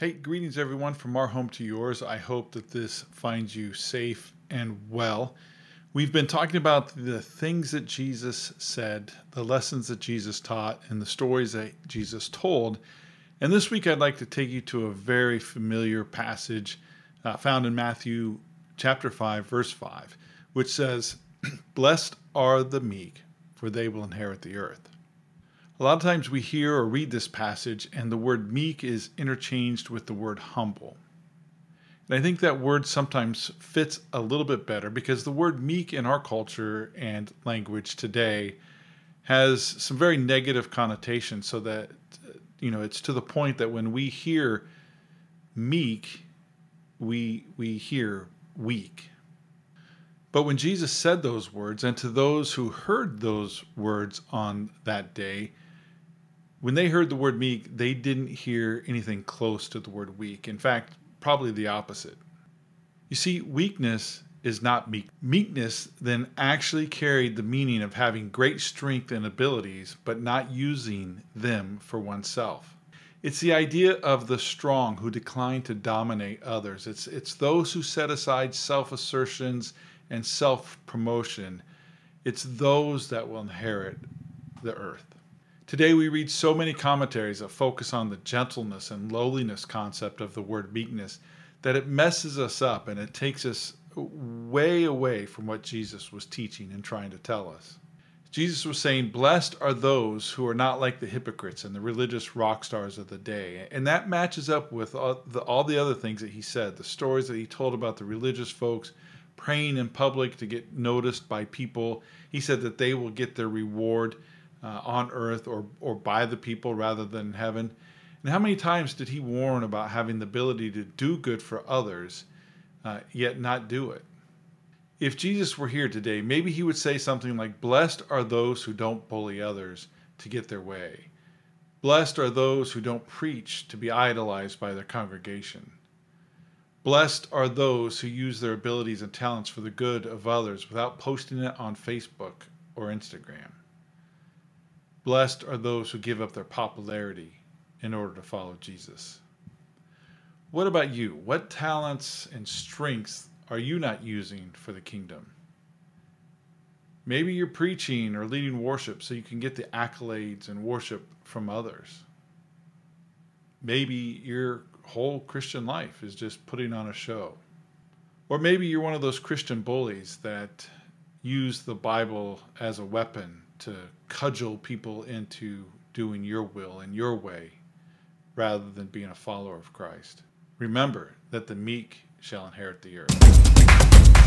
Hey, greetings everyone from our home to yours. I hope that this finds you safe and well. We've been talking about the things that Jesus said, the lessons that Jesus taught, and the stories that Jesus told. And this week I'd like to take you to a very familiar passage uh, found in Matthew chapter 5, verse 5, which says, Blessed are the meek, for they will inherit the earth. A lot of times we hear or read this passage, and the word meek is interchanged with the word humble. And I think that word sometimes fits a little bit better because the word meek in our culture and language today has some very negative connotations, so that, you know, it's to the point that when we hear meek, we, we hear weak. But when Jesus said those words, and to those who heard those words on that day, when they heard the word meek, they didn't hear anything close to the word weak. In fact, probably the opposite. You see, weakness is not meek. Meekness then actually carried the meaning of having great strength and abilities, but not using them for oneself. It's the idea of the strong who decline to dominate others. It's, it's those who set aside self assertions and self promotion. It's those that will inherit the earth. Today, we read so many commentaries that focus on the gentleness and lowliness concept of the word meekness that it messes us up and it takes us way away from what Jesus was teaching and trying to tell us. Jesus was saying, Blessed are those who are not like the hypocrites and the religious rock stars of the day. And that matches up with all the, all the other things that he said, the stories that he told about the religious folks praying in public to get noticed by people. He said that they will get their reward uh, on earth or, or by the people rather than heaven. And how many times did he warn about having the ability to do good for others, uh, yet not do it? If Jesus were here today, maybe he would say something like, Blessed are those who don't bully others to get their way. Blessed are those who don't preach to be idolized by their congregation. Blessed are those who use their abilities and talents for the good of others without posting it on Facebook or Instagram. Blessed are those who give up their popularity in order to follow Jesus. What about you? What talents and strengths are you not using for the kingdom? Maybe you're preaching or leading worship so you can get the accolades and worship from others. Maybe your whole Christian life is just putting on a show. Or maybe you're one of those Christian bullies that use the Bible as a weapon to cudgel people into doing your will and your way rather than being a follower of Christ. Remember that the meek shall inherit the earth.